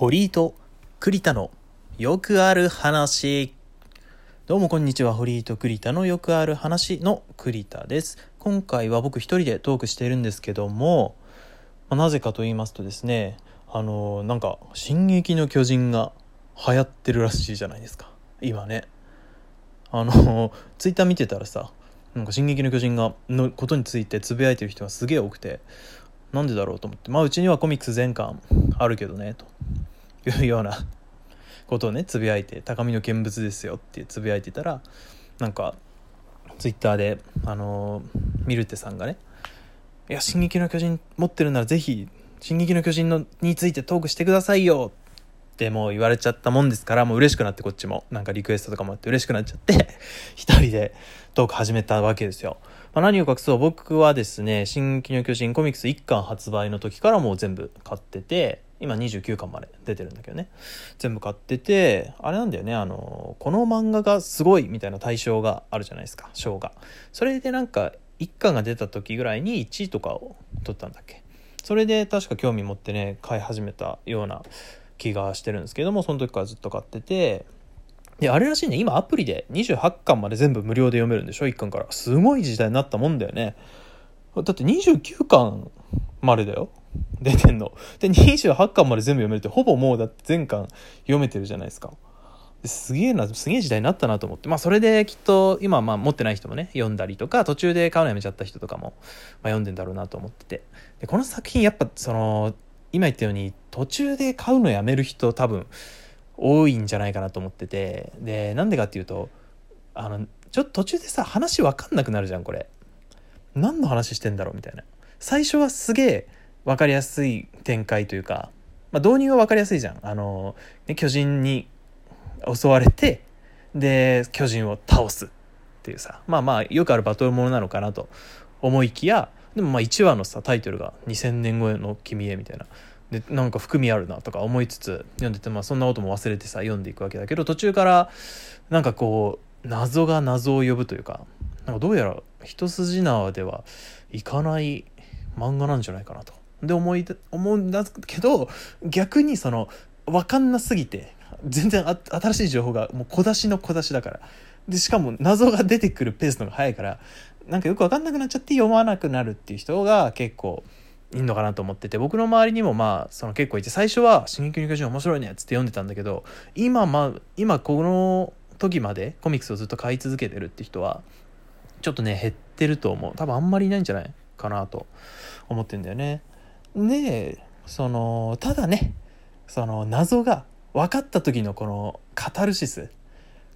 堀井と栗田のよくある話。どうもこんにちは。堀井と栗田のよくある話の栗田です。今回は僕一人でトークしているんですけども、まあなぜかと言いますとですね、あのなんか「進撃の巨人」が流行ってるらしいじゃないですか今ねあのツイッター見てたらさなんか「進撃の巨人が」のことについてつぶやいてる人がすげえ多くてなんでだろうと思って。まあうちにはコミックス全巻あるけどねと。いうようなことをねつぶやいて高みの見物ですよってつぶやいてたらなんかツイッターであのミルテさんがね「いや進撃の巨人持ってるなら是非進撃の巨人のについてトークしてくださいよ」ってもう言われちゃったもんですからもう嬉しくなってこっちも。なんかリクエストとかもあって嬉しくなっちゃって 一人でトーク始めたわけですよ。まあ、何を隠そう。僕はですね「進撃の巨人」コミックス1巻発売の時からもう全部買ってて今29巻まで出てるんだけどね。全部買っててあれなんだよねあのこの漫画がすごいみたいな対象があるじゃないですか賞が。それでなんか1巻が出た時ぐらいに1位とかを取ったんだっけ。それで確か興味持ってね買い始めたような気がしてるんですけどもその時からずっと買ってて。であれらしいね。今アプリで28巻まで全部無料で読めるんでしょ？1巻から。すごい時代になったもんだよね。だって29巻までだよ？出てんの。で28巻まで全部読めるってほぼもうだって全巻読めてるじゃないですか。すげえなすげえ時代になったなと思って。まあそれできっと今まあ持ってない人もね読んだりとか途中で買うのやめちゃった人とかも、まあ、読んでんだろうなと思ってて。でこの作品やっぱその今言ったように途中で買うのやめる人多分多いんじゃないかなと思ってて。でなんでかっていうとあのちょっと途中でさ話分かんなくなるじゃんこれ。何の話してんだろうみたいな。最初はすげえ分かりやすい展開というか、まあ、導入は分かりやすいじゃん。あの、ね、巨人に襲われてで巨人を倒すっていうさ。まあまあよくあるバトルものなのかなと思いきやでもまあ1話のさタイトルが「2000年後の君へ」みたいなでなんか含みあるなとか思いつつ読んでて、まあ、そんなことも忘れてさ読んでいくわけだけど途中からなんかこう謎が謎を呼ぶというかなんかどうやら一筋縄ではいかない漫画なんじゃないかなと。で思い思うんだけど逆にその分かんなすぎて全然新しい情報がもう小出しの小出しだからでしかも謎が出てくるペースの方が早いからなんかよく分かんなくなっちゃって読まなくなるっていう人が結構いいのかなと思ってて僕の周りにもまあその結構いて最初は「進撃の巨人面白いね」っつって読んでたんだけど今まあ今この時までコミックスをずっと買い続けてるって人はちょっとね減ってると思う。多分あんまりいないんじゃないかなと思ってんだよね。でそのただねその謎が分かった時のこのカタルシス。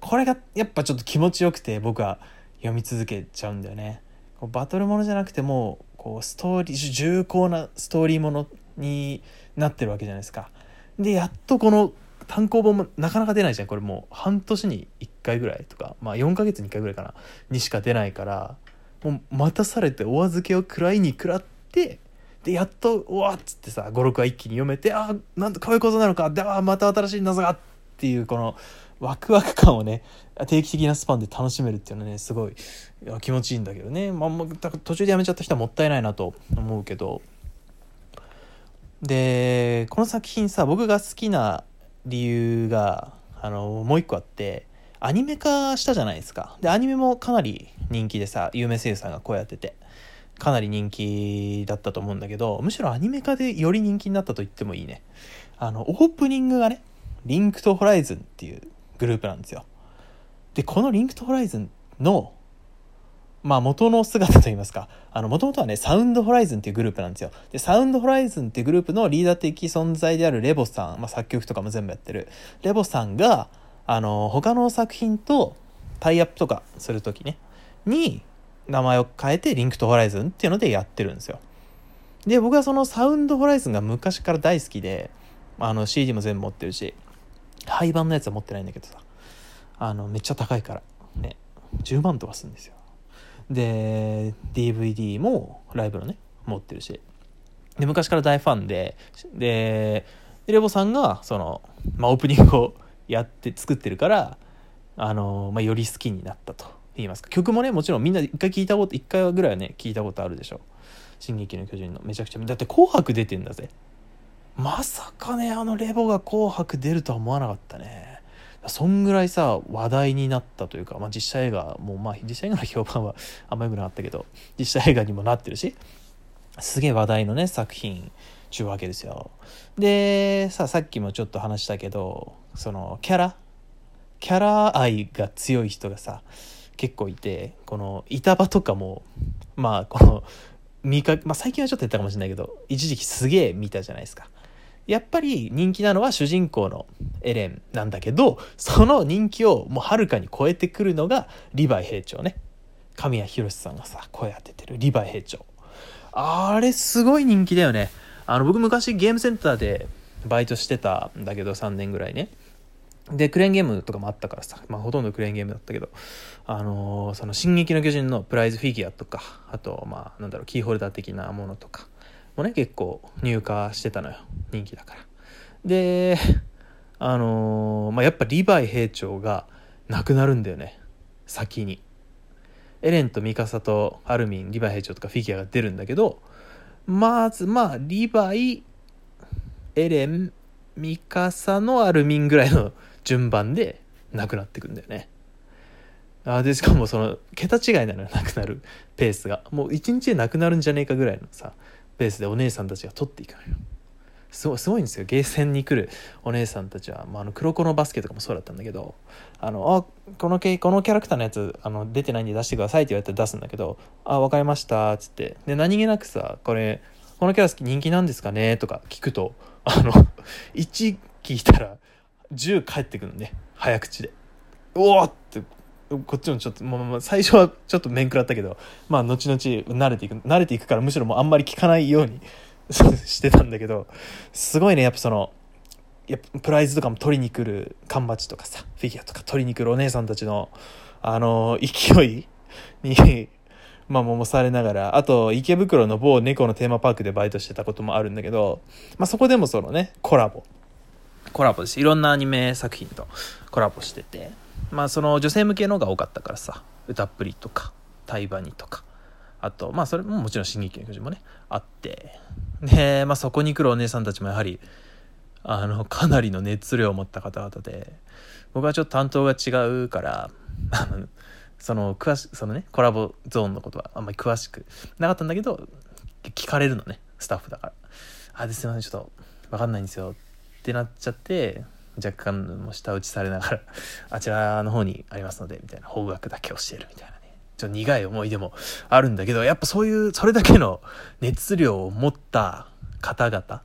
これがやっぱちょっと気持ちよくて僕は。読み続けちゃうんだよね。こうバトルものじゃなくてもこうストーリー重厚なストーリーものになってるわけじゃないですか。でやっとこの単行本もなかなか出ないじゃん。これもう半年に1回ぐらいとかまあ4ヶ月に1回ぐらいかなにしか出ないからもう待たされてお預けを食らいに食らってでやっとうわっつってさ56話一気に読めてあなんとこういうことなのかであまた新しい謎がっていうこのワクワク感をね定期的なスパンで楽しめるっていうのはねすごい気持ちいいんだけどね、まあ、途中でやめちゃった人はもったいないなと思うけど。でこの作品さ僕が好きな理由があのもう一個あってアニメ化したじゃないですか。でアニメもかなり人気でさ有名声優さんがこうやっててかなり人気だったと思うんだけどむしろアニメ化でより人気になったと言ってもいいね。あのオープニングがねリンクとホライズンっていうグループなんですよでこのリンクとホライズンのまあ元の姿といいますか、あの、もともとはね、サウンドホライズンっていうグループなんですよ。で、サウンドホライズンっていうグループのリーダー的存在であるレボさん、まあ作曲とかも全部やってる、レボさんが、あの、他の作品とタイアップとかするときね、に名前を変えてリンクとホライズンっていうのでやってるんですよ。で、僕はそのサウンドホライズンが昔から大好きで、あの CD も全部持ってるし、廃盤のやつは持ってないんだけどさ、あの、めっちゃ高いから、ね、10万とかするんですよ。で DVD もライブのね持ってるし。で昔から大ファンででレボさんがその、まあ、オープニングを やって作ってるからあの、まあ、より好きになったと言いますか。曲もねもちろんみんな一回聞いたこと一回ぐらいはね聞いたことあるでしょ「進撃の巨人」の。めちゃくちゃ。だって「紅白」出てんだぜ。まさかねあのレボが「紅白」出るとは思わなかったね。そんぐらいさ話題になったというか、まあ、実写映画もまあ実写映画の評判は あんまり良くなかったけど実写映画にもなってるしすげえ話題のね作品ちゅうわけですよ。でささっきもちょっと話したけどそのキャラ？キャラ愛が強い人がさ結構いてこの板場とかもまあこの見かまあ、最近はちょっとやったかもしれないけど一時期すげえ見たじゃないですか。やっぱり人気なのは主人公のエレンなんだけどその人気をもうはるかに超えてくるのがリヴァイ兵長ね。神谷博さんがさ声当ててるリヴァイ兵長。あれすごい人気だよね。あの僕昔ゲームセンターでバイトしてたんだけど3年ぐらいね。で、クレーンゲームとかもあったからさ、まあほとんどクレーンゲームだったけど、あのー、その進撃の巨人のプライズフィギュアとか、あと、まあなんだろう、キーホルダー的なものとかもね、結構入荷してたのよ。人気だから。で、あのー、まあやっぱリヴァイ兵長が亡くなるんだよね。先に。エレンとミカサとアルミン、リヴァイ兵長とかフィギュアが出るんだけど、まず、まあ、リヴァイ、エレン、ミカサのアルミンぐらいの 順番でなくなってくんだよね。あでしかもその桁違いなのよなくなるペースがもう一日でなくなるんじゃねえかぐらいのさペースでお姉さんたちが取っていくのよ。すごすごいんですよ。ゲーセンに来るお姉さんたちは、まあ、あの黒子のバスケとかもそうだったんだけどあのあこのこのキャラクターのやつあの出てないんで出してくださいって言われて出すんだけど「あ分かりました」っつって。で何気なくさこれこのキャラ好き人気なんですかね？とか聞くとあの1聞いたら10返ってくるね。早口で。おおってこっちもちょっと、まあ、最初はちょっと面食らったけどまあ後々慣れていく慣れていくからむしろもうあんまり聞かないように してたんだけどすごいねやっぱそのやプライズとかも取りに来る缶バッジとかさフィギュアとか取りに来るお姉さんたちのあの勢いに まあ、もされながら、あと、池袋の某猫のテーマパークでバイトしてたこともあるんだけど、まあ、そこでもそのね、コラボコラボです。いろんなアニメ作品とコラボしてて、まあその女性向けのが多かったからさ、歌っぷりとか、タイバニとか、あと、まあそれももちろん進撃の巨人もね、あって、で、まあそこに来るお姉さんたちもやはり、あの、かなりの熱量を持った方々で、僕はちょっと担当が違うから、あの、その、詳しそのね、コラボゾーンのことはあんまり詳しくなかったんだけど、聞かれるのね、スタッフだから。あ、ですいません、ちょっと、わかんないんですよ。ってなっちゃって若干も舌打ちされながら あちらの方にありますのでみたいな方角だけ教えるみたいなね。ちょっと苦い思い出もあるんだけどやっぱそういうそれだけの熱量を持った方々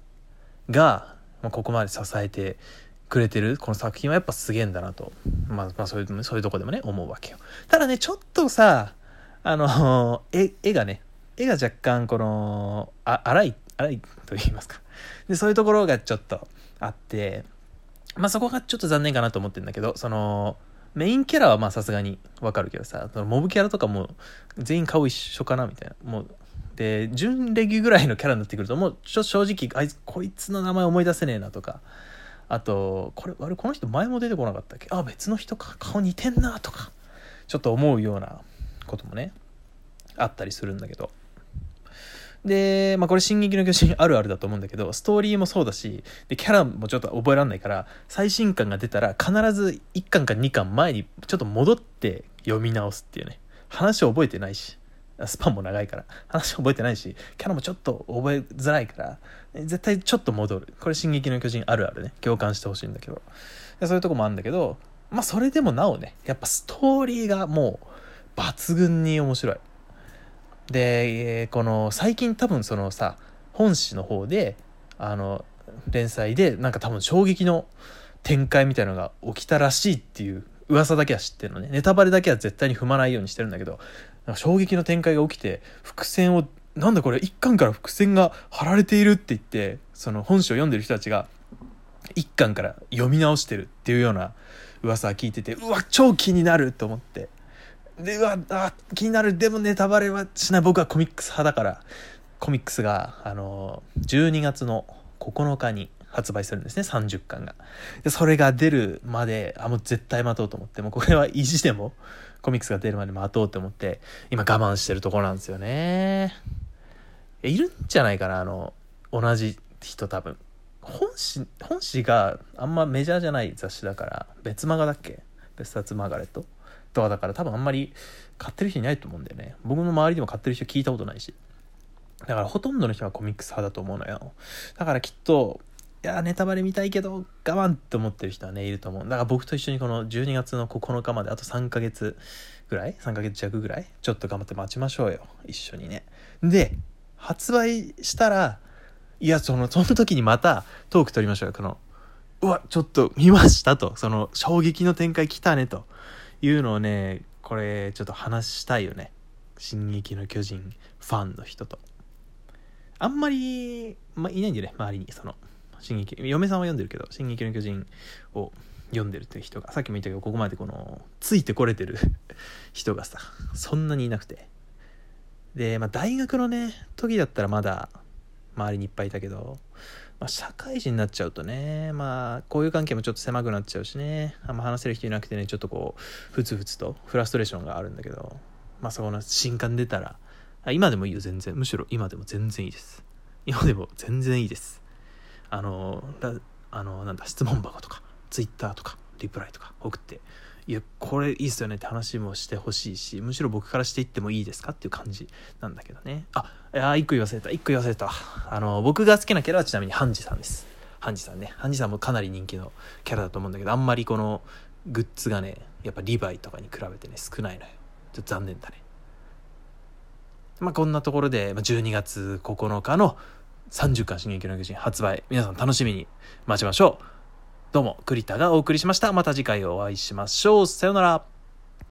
が、ここまで支えてくれてるこの作品はやっぱすげえんだなと、まあ、まあそういうそういうとこでもね思うわけよ。ただねちょっとさあの絵絵がね絵が若干このあ荒い荒いと言いますか。でそういうところがちょっとあって、まあそこがちょっと残念かなと思ってるんだけど、その、メインキャラはまあさすがにわかるけどさ、そのモブキャラとかも全員顔一緒かなみたいな。もう、で、準レギュぐらいのキャラになってくると、もうちょ正直、あいつ、こいつの名前思い出せねえなとか、あと、これ、あれ、この人前も出てこなかったっけ？あ、別の人か、顔似てんなとか、ちょっと思うようなこともね、あったりするんだけど。で、まあこれ進撃の巨人あるあるだと思うんだけど、ストーリーもそうだし、で、キャラもちょっと覚えられないから、最新刊が出たら必ず1巻か2巻前にちょっと戻って読み直すっていうね。話を覚えてないし、スパンも長いから、話覚えてないし、キャラもちょっと覚えづらいから、絶対ちょっと戻る。これ進撃の巨人あるあるね。共感してほしいんだけど。そういうとこもあるんだけど、まあそれでもなおね、やっぱストーリーがもう抜群に面白い。でこの最近多分そのさ本誌の方であの連載でなんか多分衝撃の展開みたいのが起きたらしいっていう噂だけは知ってるのね。ネタバレだけは絶対に踏まないようにしてるんだけど衝撃の展開が起きて伏線をなんだこれ一巻から伏線が張られているって言ってその本誌を読んでる人たちが一巻から読み直してるっていうような噂は聞いててうわ超気になると思って。でうわあ気になる。でもネタバレはしない。僕はコミックス派だから。コミックスがあの12月の9日に発売するんですね。30巻が。でそれが出るまであもう絶対待とうと思って。もうこれは意地でもコミックスが出るまで待とうと思って今我慢してるところなんですよね。いるんじゃないかなあの同じ人多分。本誌本誌があんまメジャーじゃない雑誌だから別マガだっけ？別冊マーガレット？とかだから多分あんまり買ってる人いないと思うんだよね。僕の周りでも買ってる人聞いたことないし。だからほとんどの人はコミックス派だと思うのよ。だからきっといやネタバレ見たいけど我慢って思ってる人はねいると思う。だから僕と一緒にこの12月の9日まであと3ヶ月ぐらい3ヶ月弱ぐらいちょっと頑張って待ちましょうよ。一緒にね。で発売したらいやそのその時にまたトーク取りましょうよ。このうわちょっと見ましたと。その衝撃の展開来たねと。いうのをねこれちょっと話したいよね「進撃の巨人」ファンの人と。あんまり、まあ、いないんだよね周りにその進撃嫁さんは読んでるけど「進撃の巨人」を読んでるっていう人が。さっきも言ったけどここまでこのついてこれてる 人がさそんなにいなくて。で、まあ、大学のね時だったらまだ周りにいっぱいいたけど、まあ、社会人になっちゃうとねまあこういう関係もちょっと狭くなっちゃうしね。あんま話せる人いなくてねちょっとこうふつふつとフラストレーションがあるんだけどまあそこの新刊出たら今でもいいよ全然。むしろ今でも全然いいです。今でも全然いいです。あのあのなんだ質問箱とかツイッターとかリプライとか送って。いやこれいいっすよねって話もしてほしいしむしろ僕からしていってもいいですかっていう感じなんだけどね。あいや一個言わせた。一個言わせた。あの僕が好きなキャラはちなみにハンジさんです。ハンジさんね。ハンジさんもかなり人気のキャラだと思うんだけどあんまりこのグッズがねやっぱリヴァイとかに比べてね少ないのよ。ちょっと残念だね。まあこんなところでま12月9日の30巻進撃の巨人発売。皆さん楽しみに待ちましょう。どうも栗田がお送りしました。また次回お会いしましょう。さようなら。